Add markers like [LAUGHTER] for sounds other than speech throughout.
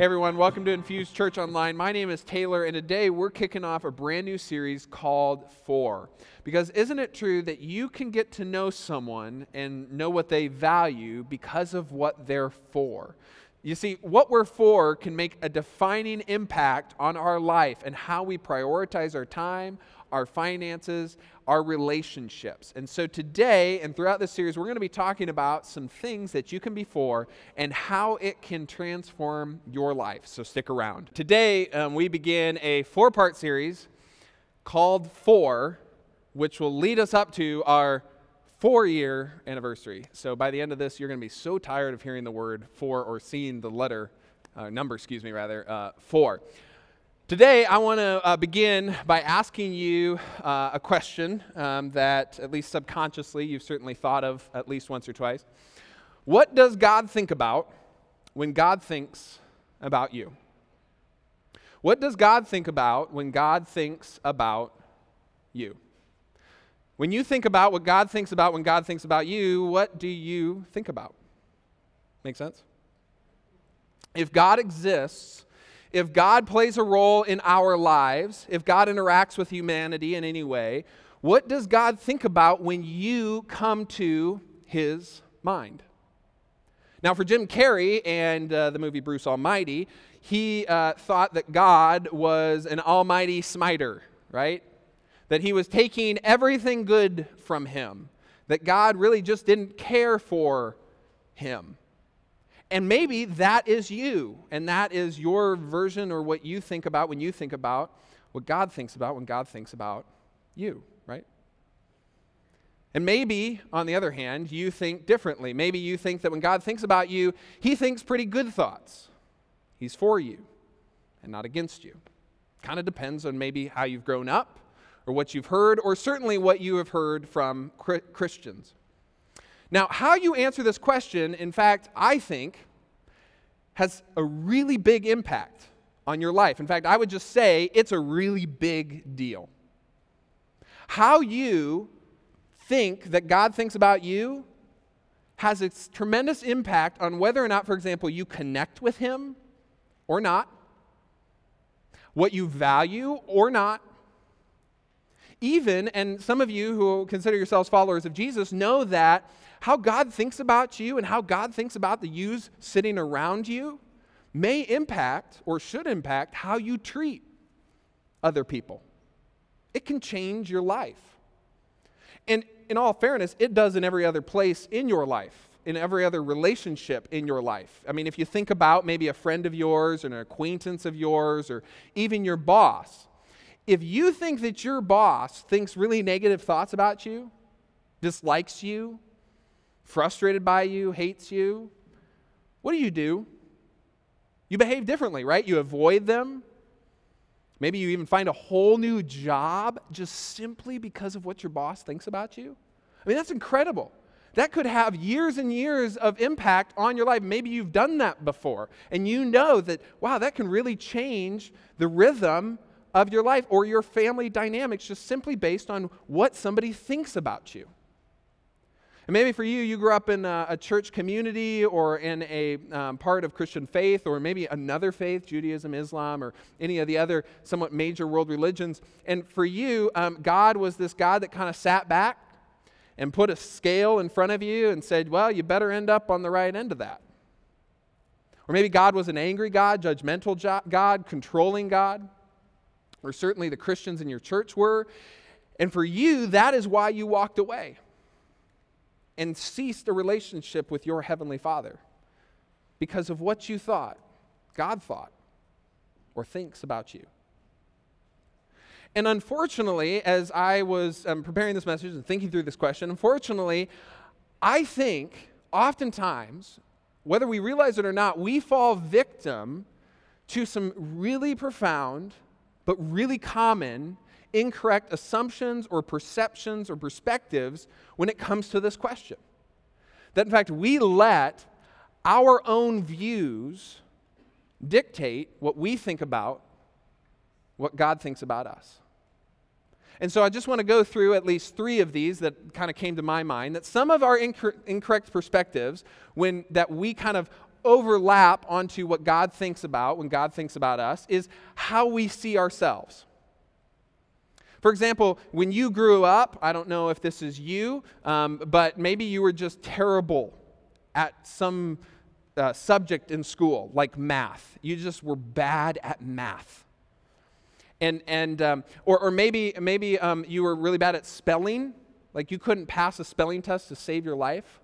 Hey everyone, welcome to Infuse Church Online. My name is Taylor, and today we're kicking off a brand new series called For. Because isn't it true that you can get to know someone and know what they value because of what they're for? You see, what we're for can make a defining impact on our life and how we prioritize our time, our finances, our relationships. And so today and throughout this series, we're going to be talking about some things that you can be for and how it can transform your life. So stick around. Today, um, we begin a four part series called For, which will lead us up to our four year anniversary. So by the end of this, you're going to be so tired of hearing the word for or seeing the letter, uh, number, excuse me, rather, uh, for. Today, I want to uh, begin by asking you uh, a question um, that, at least subconsciously, you've certainly thought of at least once or twice. What does God think about when God thinks about you? What does God think about when God thinks about you? When you think about what God thinks about when God thinks about you, what do you think about? Make sense? If God exists, if God plays a role in our lives, if God interacts with humanity in any way, what does God think about when you come to his mind? Now, for Jim Carrey and uh, the movie Bruce Almighty, he uh, thought that God was an almighty smiter, right? That he was taking everything good from him, that God really just didn't care for him. And maybe that is you, and that is your version or what you think about when you think about what God thinks about when God thinks about you, right? And maybe, on the other hand, you think differently. Maybe you think that when God thinks about you, He thinks pretty good thoughts. He's for you and not against you. Kind of depends on maybe how you've grown up or what you've heard, or certainly what you have heard from Christians. Now, how you answer this question, in fact, I think, has a really big impact on your life. In fact, I would just say it's a really big deal. How you think that God thinks about you has a tremendous impact on whether or not, for example, you connect with Him or not, what you value or not. Even, and some of you who consider yourselves followers of Jesus know that how God thinks about you and how God thinks about the yous sitting around you may impact or should impact how you treat other people. It can change your life. And in all fairness, it does in every other place in your life, in every other relationship in your life. I mean, if you think about maybe a friend of yours, or an acquaintance of yours, or even your boss, if you think that your boss thinks really negative thoughts about you, dislikes you, frustrated by you, hates you, what do you do? You behave differently, right? You avoid them. Maybe you even find a whole new job just simply because of what your boss thinks about you. I mean, that's incredible. That could have years and years of impact on your life. Maybe you've done that before, and you know that, wow, that can really change the rhythm of your life or your family dynamics just simply based on what somebody thinks about you. And maybe for you, you grew up in a, a church community or in a um, part of Christian faith or maybe another faith, Judaism, Islam, or any of the other somewhat major world religions. And for you, um, God was this God that kind of sat back and put a scale in front of you and said, well, you better end up on the right end of that. Or maybe God was an angry God, judgmental God, controlling God. Or certainly the Christians in your church were. And for you, that is why you walked away and ceased a relationship with your Heavenly Father because of what you thought, God thought, or thinks about you. And unfortunately, as I was um, preparing this message and thinking through this question, unfortunately, I think oftentimes, whether we realize it or not, we fall victim to some really profound but really common incorrect assumptions or perceptions or perspectives when it comes to this question. That in fact, we let our own views dictate what we think about what God thinks about us. And so I just want to go through at least three of these that kind of came to my mind that some of our incor- incorrect perspectives when that we kind of overlap onto what God thinks about when God thinks about us is how we see ourselves. For example, when you grew up, I don't know if this is you, um, but maybe you were just terrible at some uh, subject in school, like math. You just were bad at math. And, and um, or, or maybe, maybe um, you were really bad at spelling, like you couldn't pass a spelling test to save your life.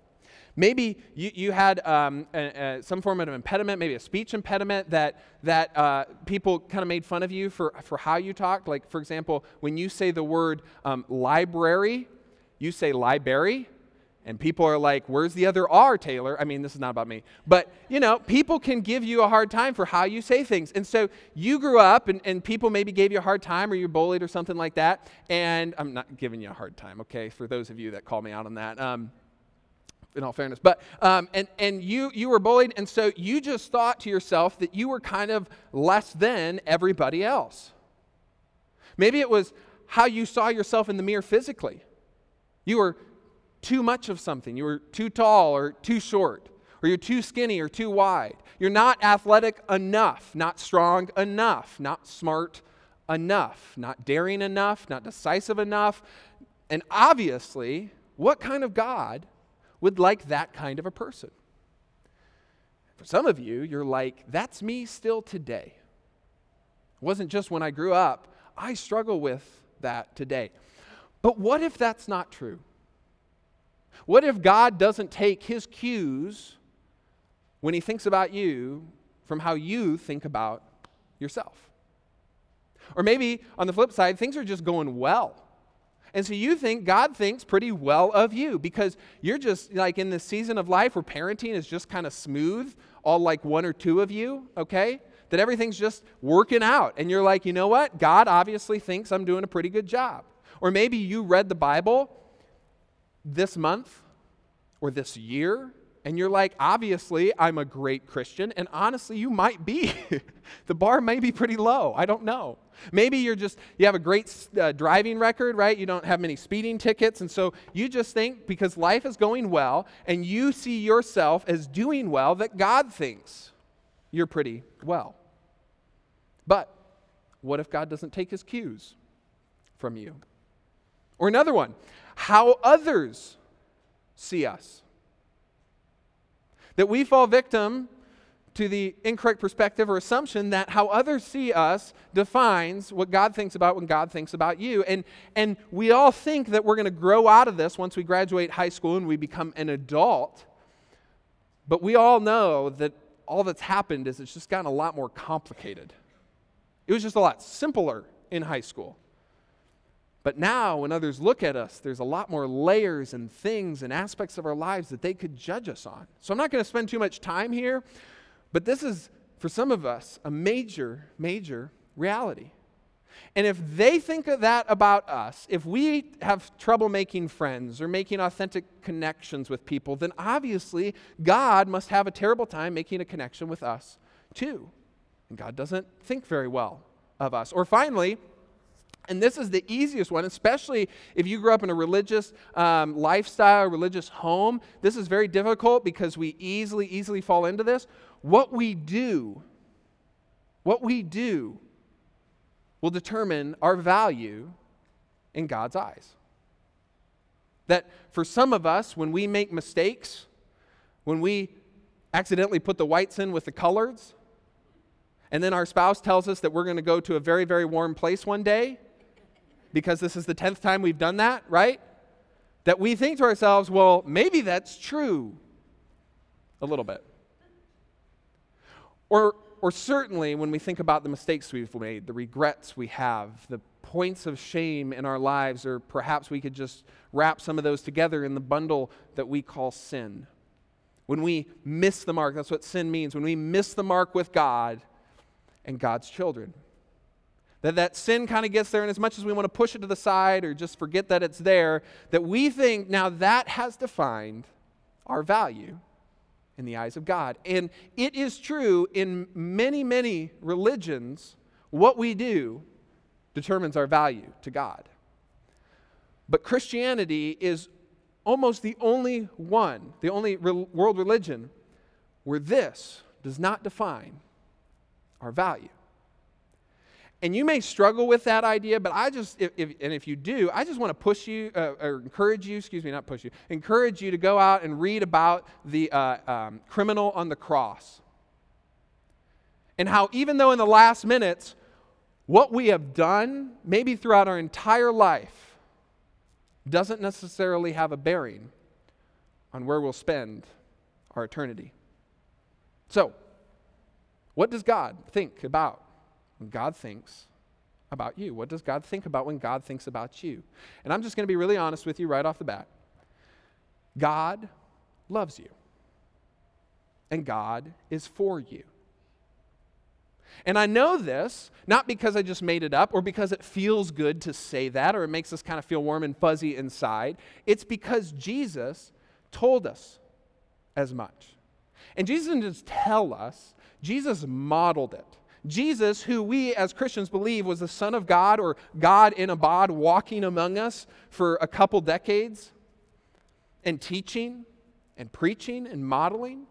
Maybe you, you had um, a, a, some form of impediment, maybe a speech impediment that, that uh, people kind of made fun of you for, for how you talked. Like, for example, when you say the word um, library, you say library. And people are like, where's the other R, Taylor? I mean, this is not about me. But, you know, people can give you a hard time for how you say things. And so you grew up and, and people maybe gave you a hard time or you're bullied or something like that. And I'm not giving you a hard time, okay, for those of you that call me out on that. Um, in all fairness. But um, and and you you were bullied, and so you just thought to yourself that you were kind of less than everybody else. Maybe it was how you saw yourself in the mirror physically. You were too much of something. You were too tall or too short, or you're too skinny or too wide. You're not athletic enough, not strong enough, not smart enough, not daring enough, not decisive enough. And obviously, what kind of God would like that kind of a person. For some of you, you're like, that's me still today. It wasn't just when I grew up, I struggle with that today. But what if that's not true? What if God doesn't take his cues when he thinks about you from how you think about yourself? Or maybe on the flip side, things are just going well. And so you think God thinks pretty well of you because you're just like in this season of life where parenting is just kind of smooth, all like one or two of you, okay? That everything's just working out. And you're like, you know what? God obviously thinks I'm doing a pretty good job. Or maybe you read the Bible this month or this year and you're like, obviously, I'm a great Christian, and honestly, you might be. [LAUGHS] the bar may be pretty low. I don't know. Maybe you're just, you have a great uh, driving record, right? You don't have many speeding tickets, and so you just think because life is going well and you see yourself as doing well, that God thinks you're pretty well. But what if God doesn't take his cues from you? Or another one, how others see us that we fall victim to the incorrect perspective or assumption that how others see us defines what God thinks about when God thinks about you. And, and we all think that we're going to grow out of this once we graduate high school and we become an adult. But we all know that all that's happened is it's just gotten a lot more complicated. It was just a lot simpler in high school. But now, when others look at us, there's a lot more layers and things and aspects of our lives that they could judge us on. So I'm not going to spend too much time here, but this is, for some of us, a major, major reality. And if they think of that about us, if we have trouble making friends or making authentic connections with people, then obviously God must have a terrible time making a connection with us too. And God doesn't think very well of us. Or finally, and this is the easiest one, especially if you grew up in a religious um, lifestyle, religious home. This is very difficult because we easily, easily fall into this. What we do, what we do will determine our value in God's eyes. That for some of us, when we make mistakes, when we accidentally put the whites in with the colors, and then our spouse tells us that we're going to go to a very, very warm place one day, because this is the 10th time we've done that, right? That we think to ourselves, well, maybe that's true a little bit. Or, or certainly when we think about the mistakes we've made, the regrets we have, the points of shame in our lives, or perhaps we could just wrap some of those together in the bundle that we call sin. When we miss the mark, that's what sin means. When we miss the mark with God and God's children. That that sin kind of gets there, and as much as we want to push it to the side or just forget that it's there, that we think now that has defined our value in the eyes of God. And it is true in many, many religions, what we do determines our value to God. But Christianity is almost the only one, the only world religion where this does not define our value. And you may struggle with that idea, but I just, if, if, and if you do, I just want to push you, uh, or encourage you, excuse me, not push you, encourage you to go out and read about the uh, um, criminal on the cross. And how, even though in the last minutes, what we have done, maybe throughout our entire life, doesn't necessarily have a bearing on where we'll spend our eternity. So, what does God think about when God thinks about you? What does God think about when God thinks about you? And I'm just going to be really honest with you right off the bat. God loves you, and God is for you. And I know this not because I just made it up or because it feels good to say that or it makes us kind of feel warm and fuzzy inside. It's because Jesus told us as much. And Jesus didn't just tell us, Jesus modeled it. Jesus, who we as Christians believe was the Son of God or God in a bod walking among us for a couple decades and teaching and preaching and modeling,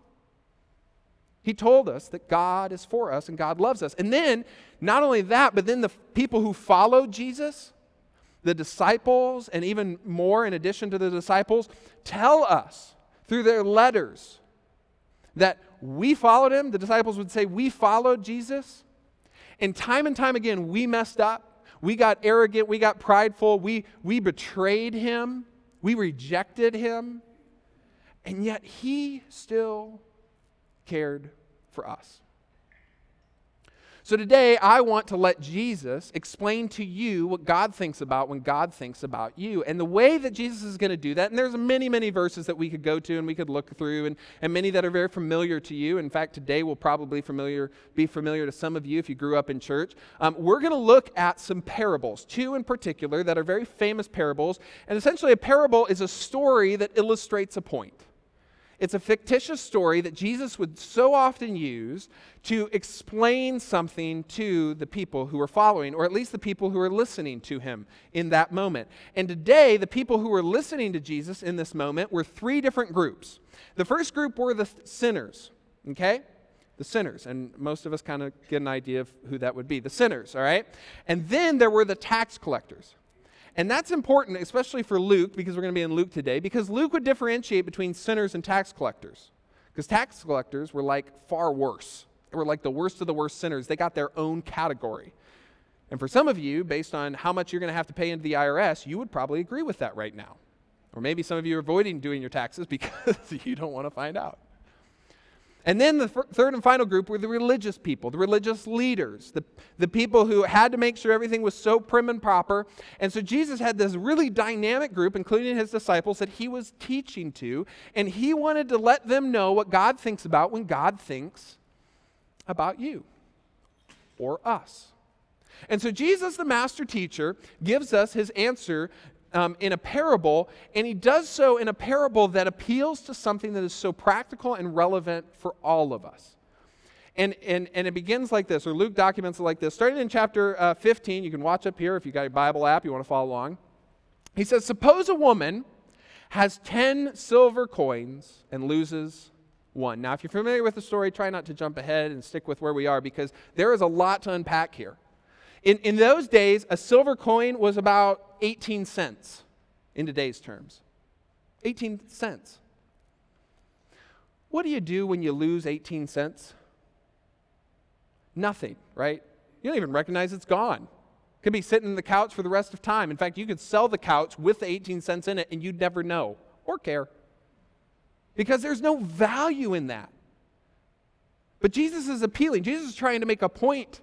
he told us that God is for us and God loves us. And then, not only that, but then the people who followed Jesus, the disciples, and even more in addition to the disciples, tell us through their letters that we followed him. The disciples would say, We followed Jesus. And time and time again, we messed up. We got arrogant. We got prideful. We, we betrayed him. We rejected him. And yet, he still cared for us. So today, I want to let Jesus explain to you what God thinks about when God thinks about you. And the way that Jesus is going to do that, and there's many, many verses that we could go to and we could look through, and, and many that are very familiar to you. In fact, today will probably familiar, be familiar to some of you if you grew up in church. Um, we're going to look at some parables, two in particular that are very famous parables. And essentially, a parable is a story that illustrates a point. It's a fictitious story that Jesus would so often use to explain something to the people who were following, or at least the people who were listening to him in that moment. And today, the people who were listening to Jesus in this moment were three different groups. The first group were the sinners, okay? The sinners. And most of us kind of get an idea of who that would be the sinners, all right? And then there were the tax collectors. And that's important, especially for Luke, because we're going to be in Luke today, because Luke would differentiate between sinners and tax collectors. Because tax collectors were like far worse. They were like the worst of the worst sinners. They got their own category. And for some of you, based on how much you're going to have to pay into the IRS, you would probably agree with that right now. Or maybe some of you are avoiding doing your taxes [LAUGHS] because you don't want to find out. And then the third and final group were the religious people, the religious leaders, the, the people who had to make sure everything was so prim and proper. And so Jesus had this really dynamic group, including his disciples, that he was teaching to. And he wanted to let them know what God thinks about when God thinks about you or us. And so Jesus, the master teacher, gives us his answer um, in a parable, and he does so in a parable that appeals to something that is so practical and relevant for all of us. And, and, and it begins like this, or Luke documents it like this. Starting in chapter uh, 15, you can watch up here if you got your Bible app, you want to follow along. He says, Suppose a woman has 10 silver coins and loses one. Now, if you're familiar with the story, try not to jump ahead and stick with where we are because there is a lot to unpack here. In, in those days, a silver coin was about 18 cents in today's terms. 18 cents. What do you do when you lose 18 cents? Nothing, right? You don't even recognize it's gone. Could be sitting in the couch for the rest of time. In fact, you could sell the couch with the 18 cents in it and you'd never know or care. Because there's no value in that. But Jesus is appealing. Jesus is trying to make a point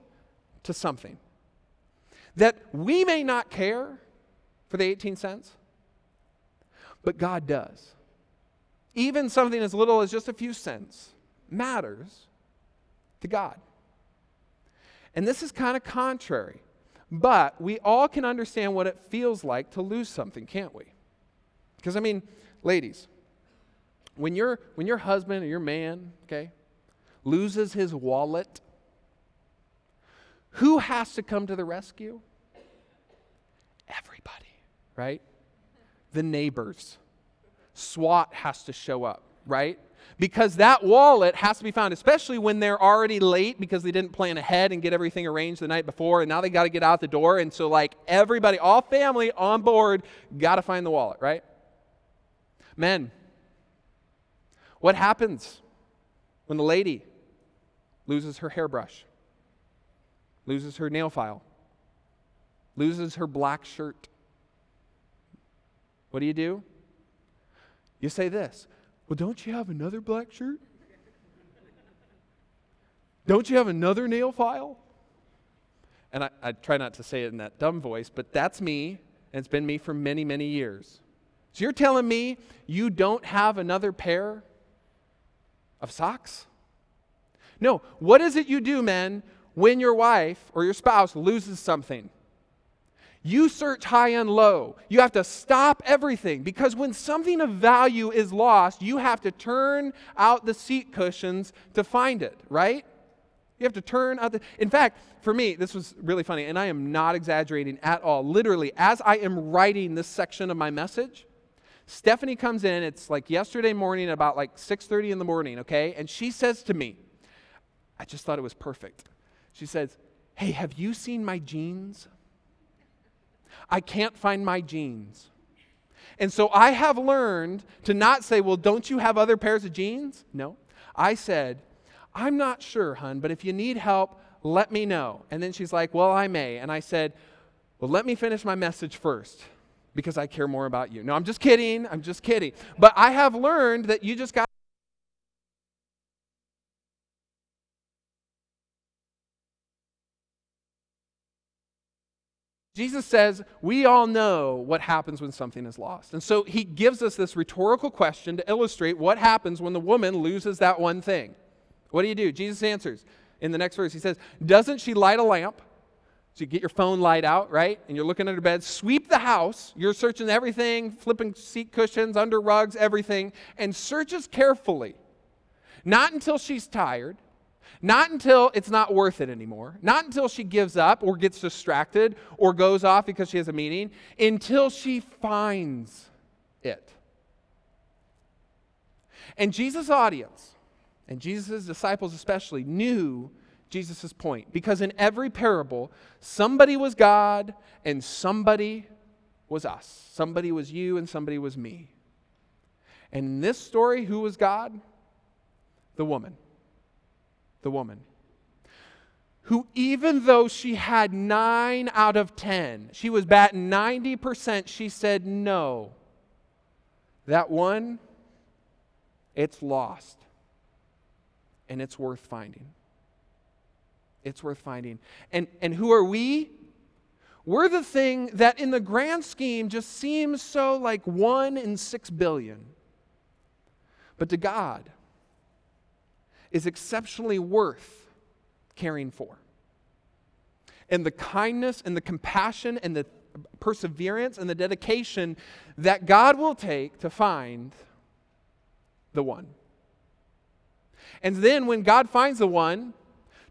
to something that we may not care for the 18 cents, but God does. Even something as little as just a few cents matters to God. And this is kind of contrary, but we all can understand what it feels like to lose something, can't we? Because, I mean, ladies, when, your when your husband or your man, okay, loses his wallet, who has to come to the rescue? Everybody, right? The neighbors. SWAT has to show up, right? because that wallet has to be found, especially when they're already late because they didn't plan ahead and get everything arranged the night before, and now they got to get out the door. And so, like, everybody, all family on board, got to find the wallet, right? Men, what happens when the lady loses her hairbrush, loses her nail file, loses her black shirt? What do you do? You say this well, don't you have another black shirt? Don't you have another nail file? And I, I, try not to say it in that dumb voice, but that's me, and it's been me for many, many years. So you're telling me you don't have another pair of socks? No. What is it you do, men, when your wife or your spouse loses something? You search high and low. You have to stop everything because when something of value is lost, you have to turn out the seat cushions to find it, right? You have to turn out the. In fact, for me, this was really funny, and I am not exaggerating at all. Literally, as I am writing this section of my message, Stephanie comes in. It's like yesterday morning, about like 6:30 in the morning, okay? And she says to me, I just thought it was perfect. She says, "Hey, have you seen my jeans?" I can't find my jeans. And so I have learned to not say, Well, don't you have other pairs of jeans? No. I said, I'm not sure, hun, but if you need help, let me know. And then she's like, Well, I may. And I said, Well, let me finish my message first because I care more about you. No, I'm just kidding. I'm just kidding. But I have learned that you just got Jesus says we all know what happens when something is lost. And so he gives us this rhetorical question to illustrate what happens when the woman loses that one thing. What do you do? Jesus answers in the next verse. He says, Doesn't she light a lamp? So you get your phone light out, right? And you're looking under bed, sweep the house. You're searching everything, flipping seat cushions, under rugs, everything, and searches carefully. Not until she's tired, not until it's not worth it anymore. Not until she gives up or gets distracted or goes off because she has a meeting. Until she finds it. And Jesus' audience, and Jesus' disciples especially, knew Jesus' point. Because in every parable, somebody was God and somebody was us. Somebody was you and somebody was me. And in this story, who was God? The woman the woman, who, even though she had nine out of 10, she was batting 90%, she said, No. That one, it's lost. And it's worth finding. It's worth finding. And, and who are we? We're the thing that, in the grand scheme, just seems so like one in six billion. But to God, is exceptionally worth caring for. And the kindness and the compassion and the perseverance and the dedication that God will take to find the one. And then when God finds the one,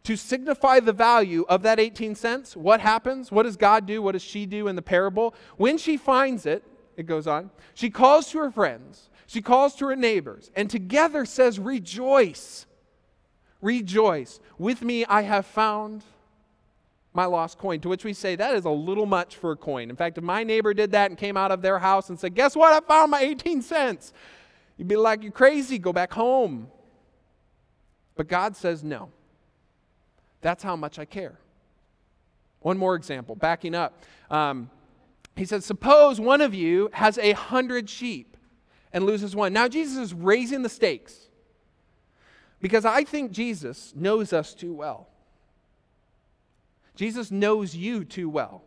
to signify the value of that 18 cents, what happens? What does God do? What does she do in the parable? When she finds it, it goes on, she calls to her friends, she calls to her neighbors, and together says, Rejoice. Rejoice. With me I have found my lost coin. To which we say, that is a little much for a coin. In fact, if my neighbor did that and came out of their house and said, Guess what? I found my 18 cents. You'd be like, You're crazy. Go back home. But God says, No. That's how much I care. One more example, backing up. Um, he says, Suppose one of you has a hundred sheep and loses one. Now, Jesus is raising the stakes. Because I think Jesus knows us too well. Jesus knows you too well.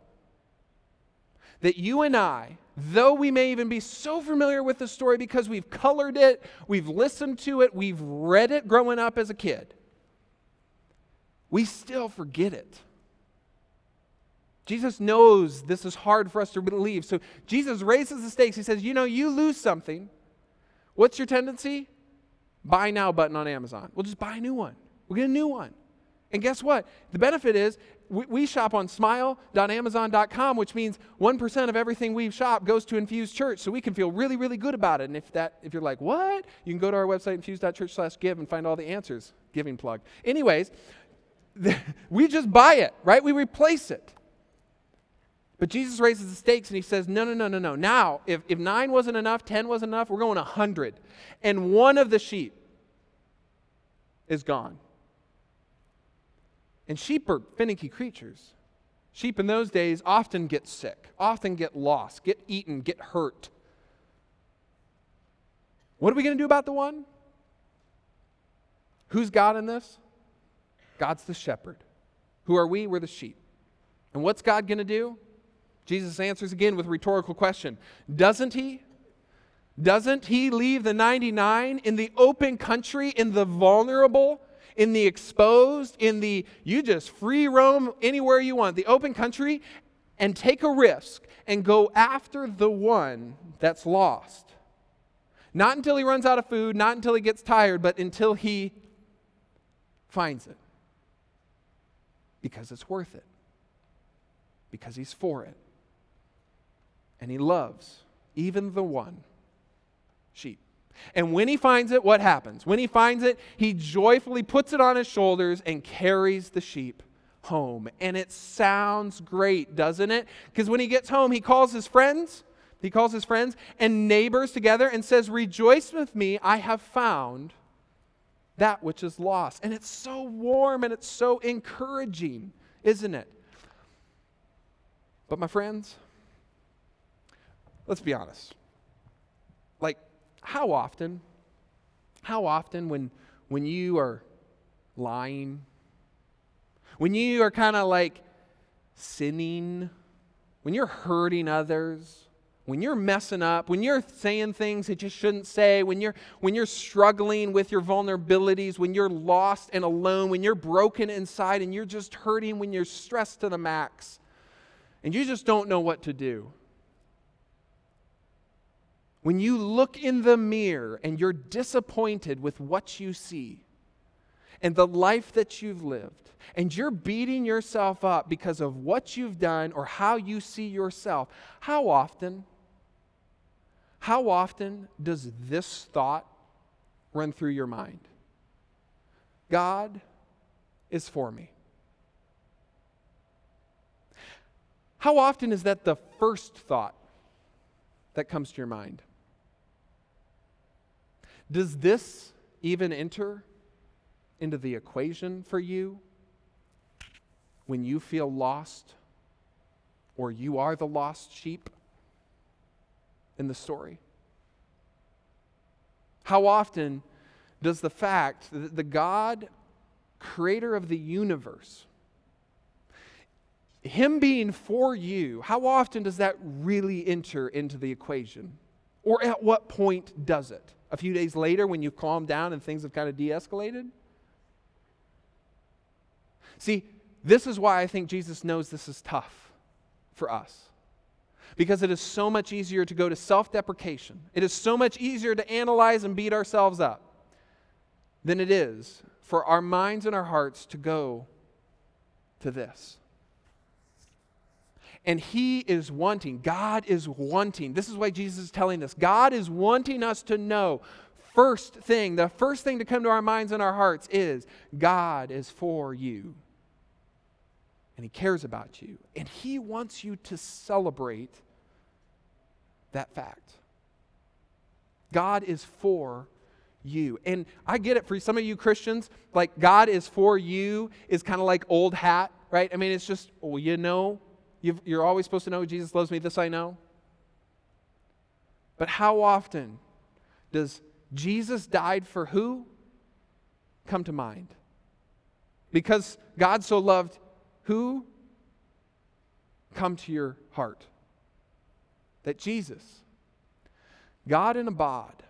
That you and I, though we may even be so familiar with the story because we've colored it, we've listened to it, we've read it growing up as a kid, we still forget it. Jesus knows this is hard for us to believe. So Jesus raises the stakes. He says, You know, you lose something. What's your tendency? Buy now button on Amazon. We'll just buy a new one. We'll get a new one. And guess what? The benefit is we, we shop on smile.amazon.com, which means 1% of everything we shop goes to Infuse Church. So we can feel really, really good about it. And if that if you're like, what? You can go to our website, infuse.church slash give, and find all the answers. Giving plug. Anyways, [LAUGHS] we just buy it, right? We replace it. But Jesus raises the stakes and he says, No, no, no, no, no. Now, if, if nine wasn't enough, 10 wasn't enough, we're going 100. And one of the sheep is gone. And sheep are finicky creatures. Sheep in those days often get sick, often get lost, get eaten, get hurt. What are we going to do about the one? Who's God in this? God's the shepherd. Who are we? We're the sheep. And what's God going to do? Jesus answers again with rhetorical question Doesn't he? Doesn't he leave the 99 in the open country, in the vulnerable, in the exposed, in the you just free roam anywhere you want, the open country, and take a risk and go after the one that's lost. Not until he runs out of food, not until he gets tired, but until he finds it. Because it's worth it. Because he's for it. And he loves even the one sheep. And when he finds it, what happens? When he finds it, he joyfully puts it on his shoulders and carries the sheep home. And it sounds great, doesn't it? Because when he gets home, he calls his friends, he calls his friends and neighbors together and says, Rejoice with me, I have found that which is lost. And it's so warm and it's so encouraging, isn't it? But my friends, let's be honest. Like, how often, how often when, when you are lying, when you are kind of like sinning, when you're hurting others, when you're messing up, when you're saying things that you shouldn't say, when you're, when you're struggling with your vulnerabilities, when you're lost and alone, when you're broken inside and you're just hurting, when you're stressed to the max, and you just don't know what to do. When you look in the mirror and you're disappointed with what you see and the life that you've lived, and you're beating yourself up because of what you've done or how you see yourself, how often, how often does this thought run through your mind? God is for me. How often is that the first thought that comes to your mind? Does this even enter into the equation for you when you feel lost or you are the lost sheep in the story? How often does the fact that the God, creator of the universe, him being for you, how often does that really enter into the equation? Or at what point does it? A few days later when you calm down and things have kind of de escalated? See, this is why I think Jesus knows this is tough for us. Because it is so much easier to go to self deprecation. It is so much easier to analyze and beat ourselves up than it is for our minds and our hearts to go to this. And He is wanting, God is wanting. This is why Jesus is telling us. God is wanting us to know first thing, the first thing to come to our minds and our hearts is God is for you. And He cares about you. And He wants you to celebrate that fact. God is for you. And I get it for some of you Christians, like God is for you is kind of like old hat, right? I mean, it's just, well, you know, you are always supposed to know Jesus loves me, this I know. But how often does Jesus died for who come to mind? Because God so loved who come to your heart? That Jesus, God in a bod,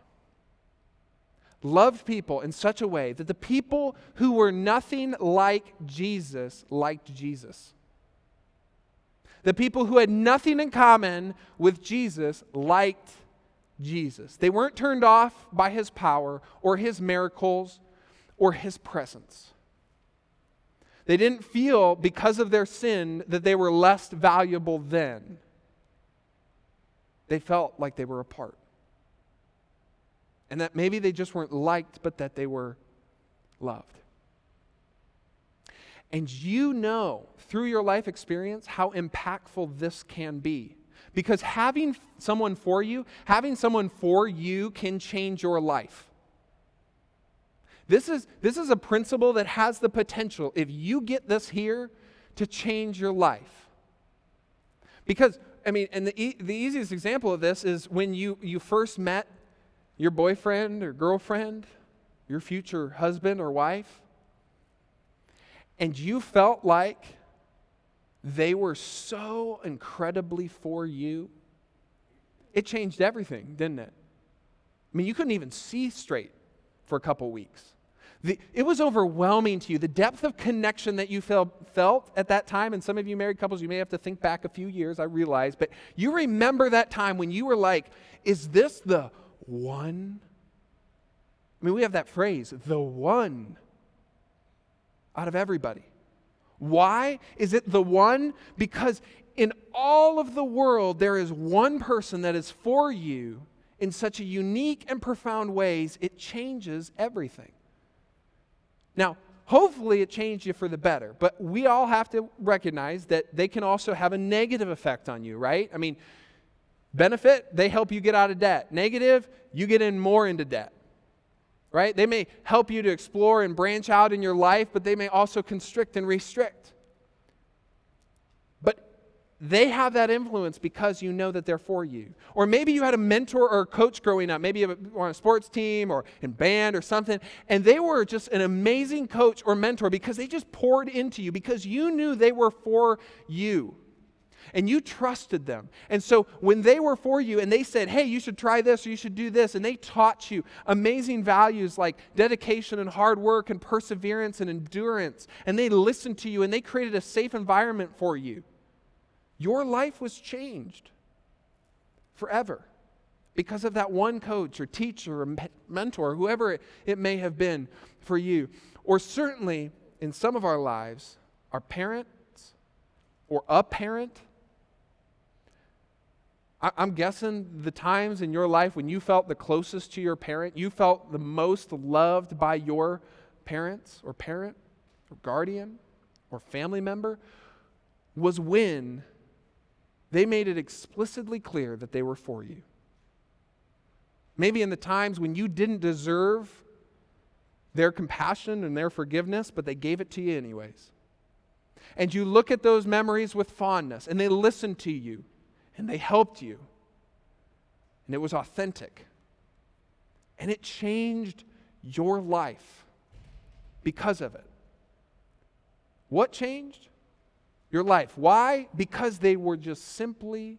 loved people in such a way that the people who were nothing like Jesus liked Jesus. The people who had nothing in common with Jesus liked Jesus. They weren't turned off by his power or his miracles or his presence. They didn't feel, because of their sin, that they were less valuable then. They felt like they were apart. And that maybe they just weren't liked, but that they were loved. And you know through your life experience how impactful this can be. Because having someone for you, having someone for you can change your life. This is, this is a principle that has the potential, if you get this here, to change your life. Because, I mean, and the, e- the easiest example of this is when you, you first met your boyfriend or girlfriend, your future husband or wife, and you felt like they were so incredibly for you, it changed everything, didn't it? I mean, you couldn't even see straight for a couple weeks. The, it was overwhelming to you. The depth of connection that you felt, felt at that time, and some of you married couples, you may have to think back a few years, I realize, but you remember that time when you were like, is this the one? I mean, we have that phrase, the one out of everybody. Why is it the one? Because in all of the world, there is one person that is for you in such a unique and profound ways, it changes everything. Now, hopefully it changed you for the better, but we all have to recognize that they can also have a negative effect on you, right? I mean, benefit, they help you get out of debt. Negative, you get in more into debt right? They may help you to explore and branch out in your life, but they may also constrict and restrict. But they have that influence because you know that they're for you. Or maybe you had a mentor or a coach growing up, maybe on a sports team or in band or something, and they were just an amazing coach or mentor because they just poured into you, because you knew they were for you and you trusted them. And so when they were for you and they said, hey, you should try this or you should do this, and they taught you amazing values like dedication and hard work and perseverance and endurance, and they listened to you and they created a safe environment for you, your life was changed forever because of that one coach or teacher or mentor, whoever it may have been for you. Or certainly in some of our lives, our parents or a parent I'm guessing the times in your life when you felt the closest to your parent, you felt the most loved by your parents or parent or guardian or family member, was when they made it explicitly clear that they were for you. Maybe in the times when you didn't deserve their compassion and their forgiveness, but they gave it to you anyways. And you look at those memories with fondness and they listen to you and they helped you. And it was authentic. And it changed your life because of it. What changed? Your life. Why? Because they were just simply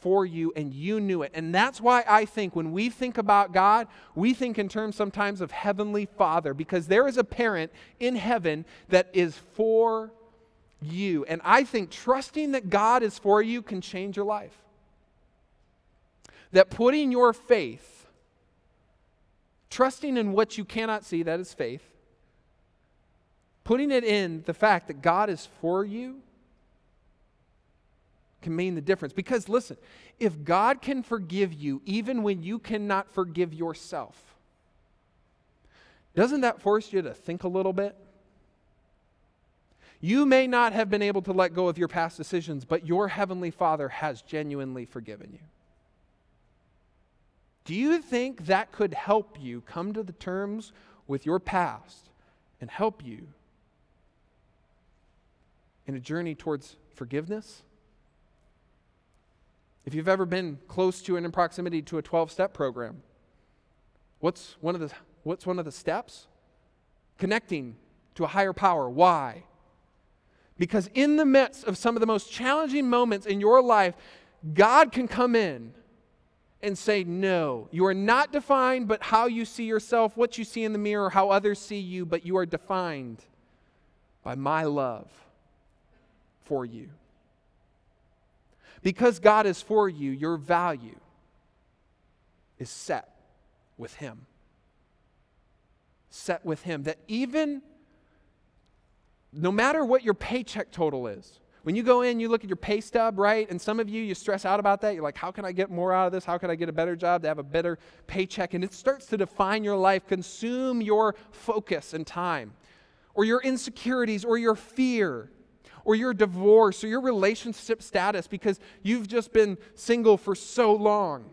for you and you knew it. And that's why I think when we think about God, we think in terms sometimes of Heavenly Father, because there is a parent in heaven that is for you. And I think trusting that God is for you can change your life. That putting your faith, trusting in what you cannot see, that is faith, putting it in the fact that God is for you can mean the difference. Because listen, if God can forgive you even when you cannot forgive yourself, doesn't that force you to think a little bit? You may not have been able to let go of your past decisions, but your Heavenly Father has genuinely forgiven you. Do you think that could help you come to the terms with your past and help you in a journey towards forgiveness? If you've ever been close to and in proximity to a 12 step program, what's one, of the, what's one of the steps? Connecting to a higher power. Why? Because in the midst of some of the most challenging moments in your life, God can come in and say, No, you are not defined, but how you see yourself, what you see in the mirror, how others see you, but you are defined by my love for you. Because God is for you, your value is set with Him. Set with Him. That even no matter what your paycheck total is, when you go in, you look at your pay stub, right? And some of you, you stress out about that. You're like, how can I get more out of this? How can I get a better job to have a better paycheck? And it starts to define your life, consume your focus and time, or your insecurities, or your fear, or your divorce, or your relationship status because you've just been single for so long.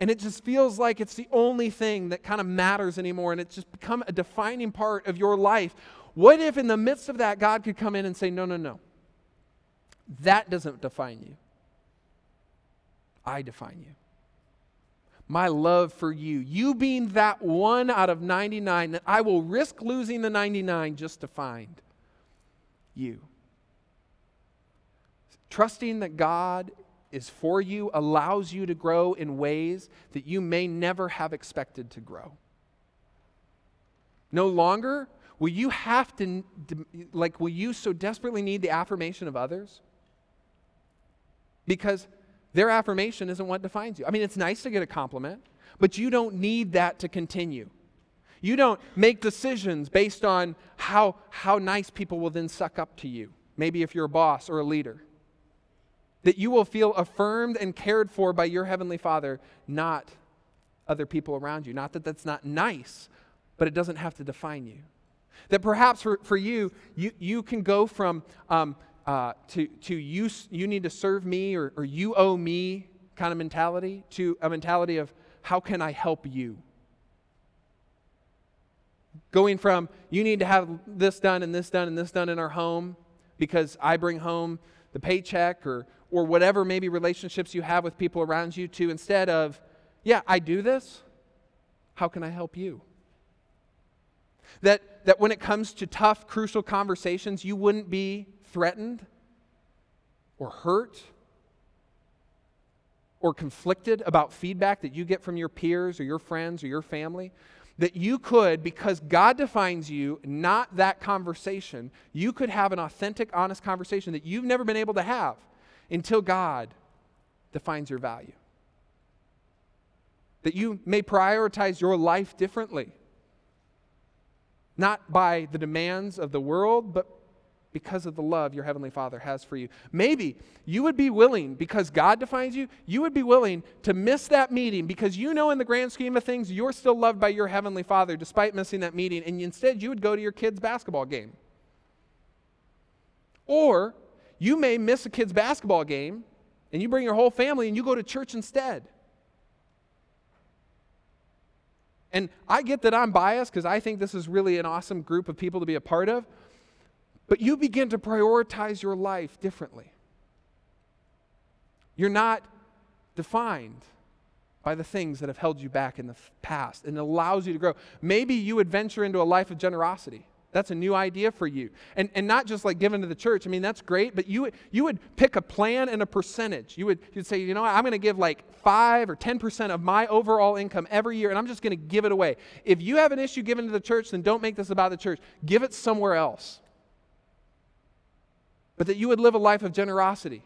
And it just feels like it's the only thing that kind of matters anymore, and it's just become a defining part of your life. What if, in the midst of that, God could come in and say, No, no, no. That doesn't define you. I define you. My love for you. You being that one out of 99 that I will risk losing the 99 just to find you. Trusting that God is for you allows you to grow in ways that you may never have expected to grow. No longer will you have to, like, will you so desperately need the affirmation of others? Because their affirmation isn't what defines you. I mean, it's nice to get a compliment, but you don't need that to continue. You don't make decisions based on how, how nice people will then suck up to you, maybe if you're a boss or a leader that you will feel affirmed and cared for by your Heavenly Father, not other people around you. Not that that's not nice, but it doesn't have to define you. That perhaps for, for you, you, you can go from um, uh, to, to you, you need to serve me or, or you owe me kind of mentality to a mentality of how can I help you? Going from you need to have this done and this done and this done in our home because I bring home the paycheck or, or whatever maybe relationships you have with people around you to instead of, yeah, I do this. How can I help you? That, that when it comes to tough, crucial conversations, you wouldn't be threatened or hurt or conflicted about feedback that you get from your peers or your friends or your family. That you could, because God defines you, not that conversation, you could have an authentic, honest conversation that you've never been able to have until God defines your value. That you may prioritize your life differently, not by the demands of the world, but because of the love your Heavenly Father has for you. Maybe you would be willing, because God defines you, you would be willing to miss that meeting because you know in the grand scheme of things you're still loved by your Heavenly Father despite missing that meeting, and instead you would go to your kid's basketball game. Or you may miss a kid's basketball game and you bring your whole family and you go to church instead. And I get that I'm biased because I think this is really an awesome group of people to be a part of, but you begin to prioritize your life differently. You're not defined by the things that have held you back in the past and allows you to grow. Maybe you would venture into a life of generosity. That's a new idea for you. And, and not just like giving to the church. I mean, that's great, but you, you would pick a plan and a percentage. You would you'd say, you know what, I'm going to give like 5 or 10% of my overall income every year, and I'm just going to give it away. If you have an issue giving to the church, then don't make this about the church. Give it somewhere else. But that you would live a life of generosity.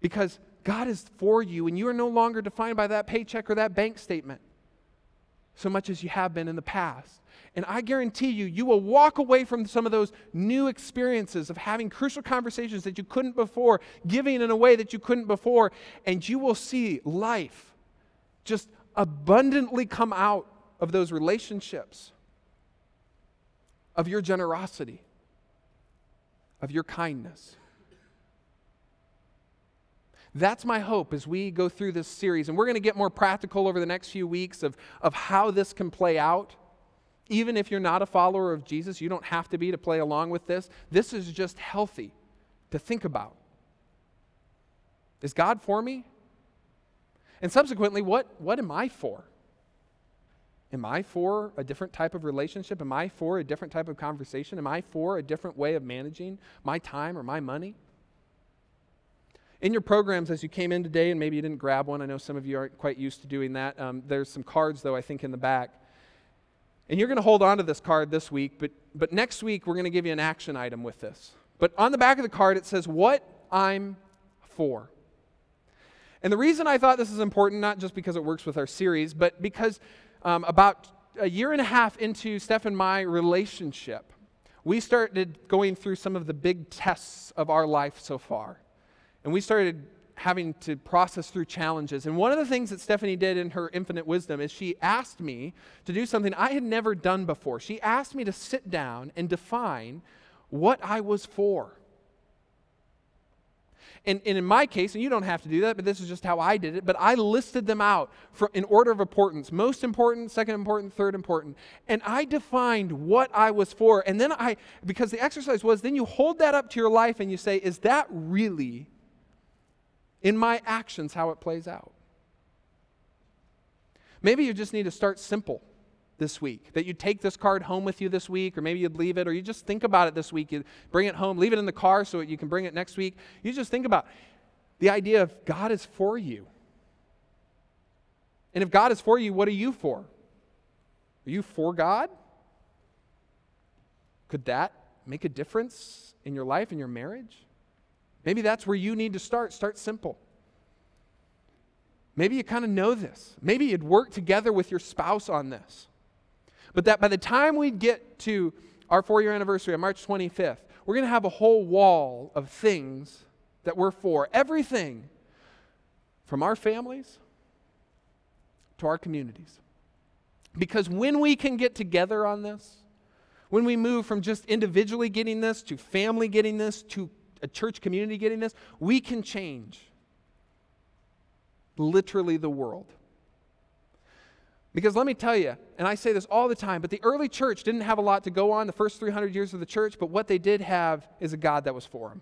Because God is for you, and you are no longer defined by that paycheck or that bank statement so much as you have been in the past. And I guarantee you, you will walk away from some of those new experiences of having crucial conversations that you couldn't before, giving in a way that you couldn't before, and you will see life just abundantly come out of those relationships, of your generosity, of your kindness. That's my hope as we go through this series. And we're going to get more practical over the next few weeks of, of how this can play out. Even if you're not a follower of Jesus, you don't have to be to play along with this. This is just healthy to think about. Is God for me? And subsequently, what, what am I for? Am I for a different type of relationship? Am I for a different type of conversation? Am I for a different way of managing my time or my money? In your programs, as you came in today, and maybe you didn't grab one, I know some of you aren't quite used to doing that. Um, there's some cards, though, I think, in the back. And you're going to hold on to this card this week, but, but next week we're going to give you an action item with this. But on the back of the card, it says, What I'm for. And the reason I thought this is important, not just because it works with our series, but because um, about a year and a half into Steph and my relationship, we started going through some of the big tests of our life so far. And we started having to process through challenges. And one of the things that Stephanie did in her infinite wisdom is she asked me to do something I had never done before. She asked me to sit down and define what I was for. And, and, in my case, and you don't have to do that, but this is just how I did it, but I listed them out for, in order of importance most important, second important, third important. And I defined what I was for. And then I, because the exercise was, then you hold that up to your life and you say, is that really in my actions how it plays out? Maybe you just need to start simple this week. That you take this card home with you this week, or maybe you'd leave it, or you just think about it this week. You bring it home, leave it in the car so you can bring it next week. You just think about the idea of God is for you. And if God is for you, what are you for? Are you for God? Could that make a difference in your life, in your marriage? Maybe that's where you need to start. Start simple. Maybe you kind of know this. Maybe you'd work together with your spouse on this. But that by the time we get to our four year anniversary on March 25th, we're going to have a whole wall of things that we're for. Everything from our families to our communities. Because when we can get together on this, when we move from just individually getting this to family getting this to a church community getting this, we can change literally the world. Because let me tell you, and I say this all the time, but the early church didn't have a lot to go on the first 300 years of the church, but what they did have is a God that was for them.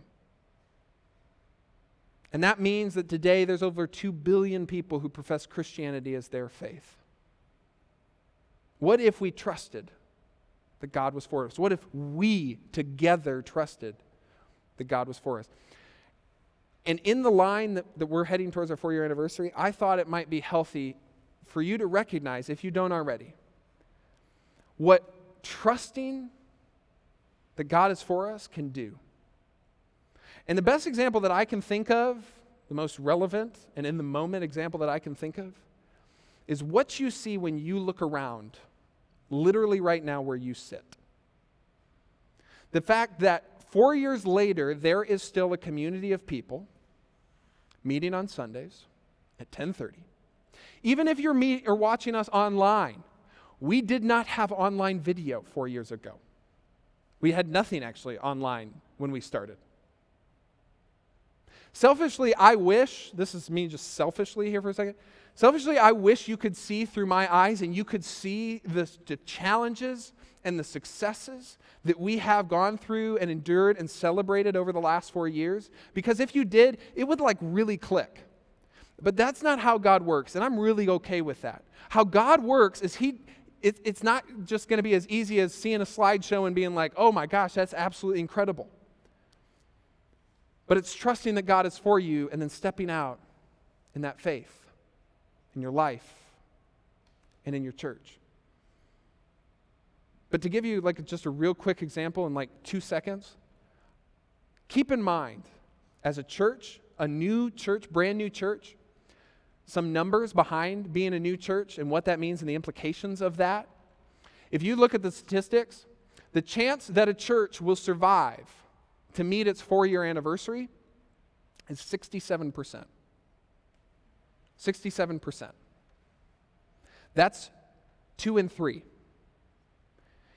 And that means that today there's over 2 billion people who profess Christianity as their faith. What if we trusted that God was for us? What if we together trusted that God was for us? And in the line that, that we're heading towards our four year anniversary, I thought it might be healthy for you to recognize, if you don't already, what trusting that God is for us can do. And the best example that I can think of, the most relevant and in the moment example that I can think of, is what you see when you look around, literally right now where you sit. The fact that four years later, there is still a community of people meeting on Sundays at 1030 even if you're me or watching us online, we did not have online video four years ago. We had nothing actually online when we started. Selfishly, I wish, this is me just selfishly here for a second. Selfishly, I wish you could see through my eyes and you could see the, the challenges and the successes that we have gone through and endured and celebrated over the last four years. Because if you did, it would like really click. But that's not how God works, and I'm really okay with that. How God works is He, it, it's not just going to be as easy as seeing a slideshow and being like, oh my gosh, that's absolutely incredible. But it's trusting that God is for you and then stepping out in that faith in your life and in your church. But to give you like just a real quick example in like 2 seconds, keep in mind as a church, a new church, brand new church, some numbers behind being a new church and what that means and the implications of that. If you look at the statistics, the chance that a church will survive to meet its four year anniversary is 67%. 67%. That's two and three.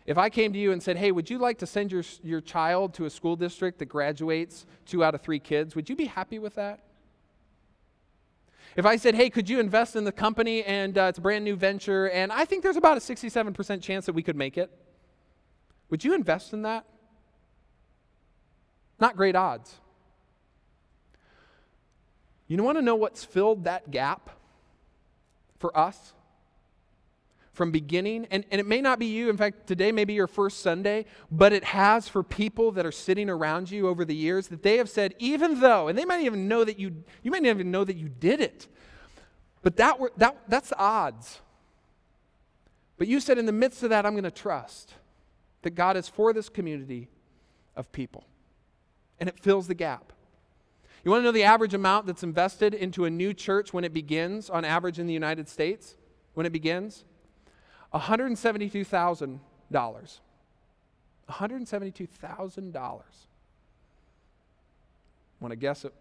If I came to you and said, hey, would you like to send your, your child to a school district that graduates two out of three kids, would you be happy with that? If I said, hey, could you invest in the company and uh, it's a brand new venture and I think there's about a 67% chance that we could make it, would you invest in that? Not great odds. You want to know what's filled that gap for us? From beginning, and, and it may not be you, in fact, today may be your first Sunday, but it has for people that are sitting around you over the years that they have said, even though, and they might even know that you, you might even know that you did it, but that, were, that that's the odds. But you said, in the midst of that, I'm going to trust that God is for this community of people. And it fills the gap. You want to know the average amount that's invested into a new church when it begins, on average in the United States? When it begins? $172,000. $172,000. Want to guess at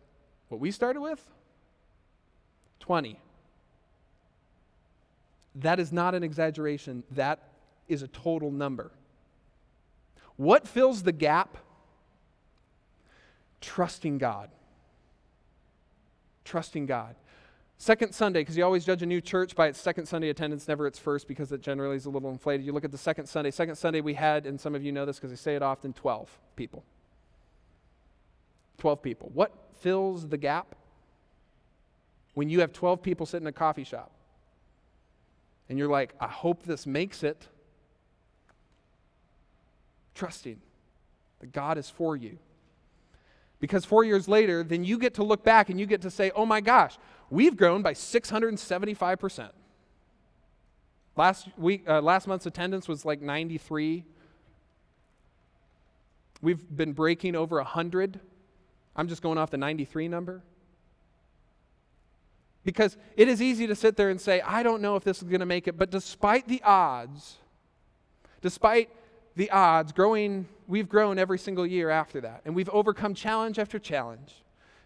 what we started with? 20. That is not an exaggeration. That is a total number. What fills the gap? Trusting God. Trusting God. Second Sunday, because you always judge a new church by its second Sunday attendance, never its first, because it generally is a little inflated. You look at the second Sunday. Second Sunday, we had, and some of you know this because I say it often, 12 people. 12 people. What fills the gap? When you have 12 people sitting in a coffee shop, and you're like, I hope this makes it. Trusting that God is for you. Because four years later, then you get to look back and you get to say, oh my gosh, we've grown by 675%. Last week, uh, last month's attendance was like 93. We've been breaking over 100. I'm just going off the 93 number. Because it is easy to sit there and say, I don't know if this is going to make it. But despite the odds, despite the odds, growing, we've grown every single year after that. And we've overcome challenge after challenge.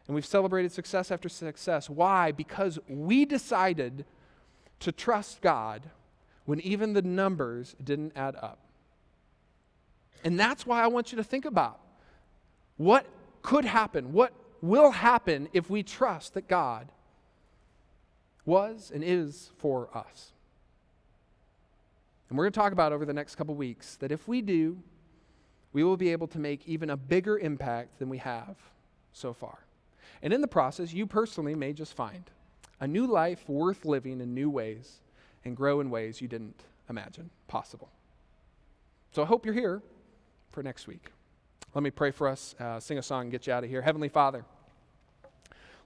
And we've celebrated success after success. Why? Because we decided to trust God when even the numbers didn't add up. And that's why I want you to think about what could happen, what will happen if we trust that God was and is for us. And we're going to talk about over the next couple weeks that if we do, we will be able to make even a bigger impact than we have so far. And in the process, you personally may just find a new life worth living in new ways and grow in ways you didn't imagine possible. So I hope you're here for next week. Let me pray for us, uh, sing a song, and get you out of here. Heavenly Father,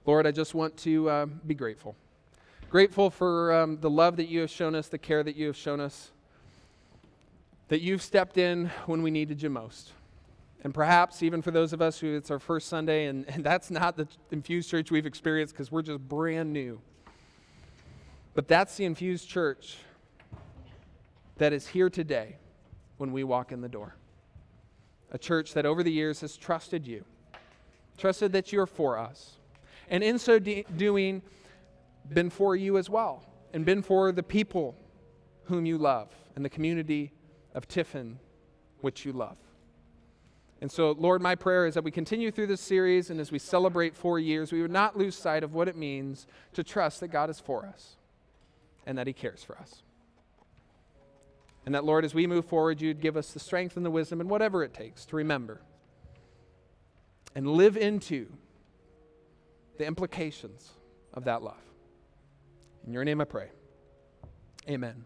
Lord, I just want to uh, be grateful. Grateful for um, the love that you have shown us, the care that you have shown us that you've stepped in when we needed you most. And perhaps even for those of us who it's our first Sunday, and, and that's not the Infuse Church we've experienced because we're just brand new. But that's the Infuse Church that is here today when we walk in the door. A church that over the years has trusted you, trusted that you're for us, and in so de- doing, been for you as well, and been for the people whom you love and the community of Tiffin, which you love. And so, Lord, my prayer is that we continue through this series and as we celebrate four years, we would not lose sight of what it means to trust that God is for us and that He cares for us. And that, Lord, as we move forward, you'd give us the strength and the wisdom and whatever it takes to remember and live into the implications of that love. In your name I pray. Amen.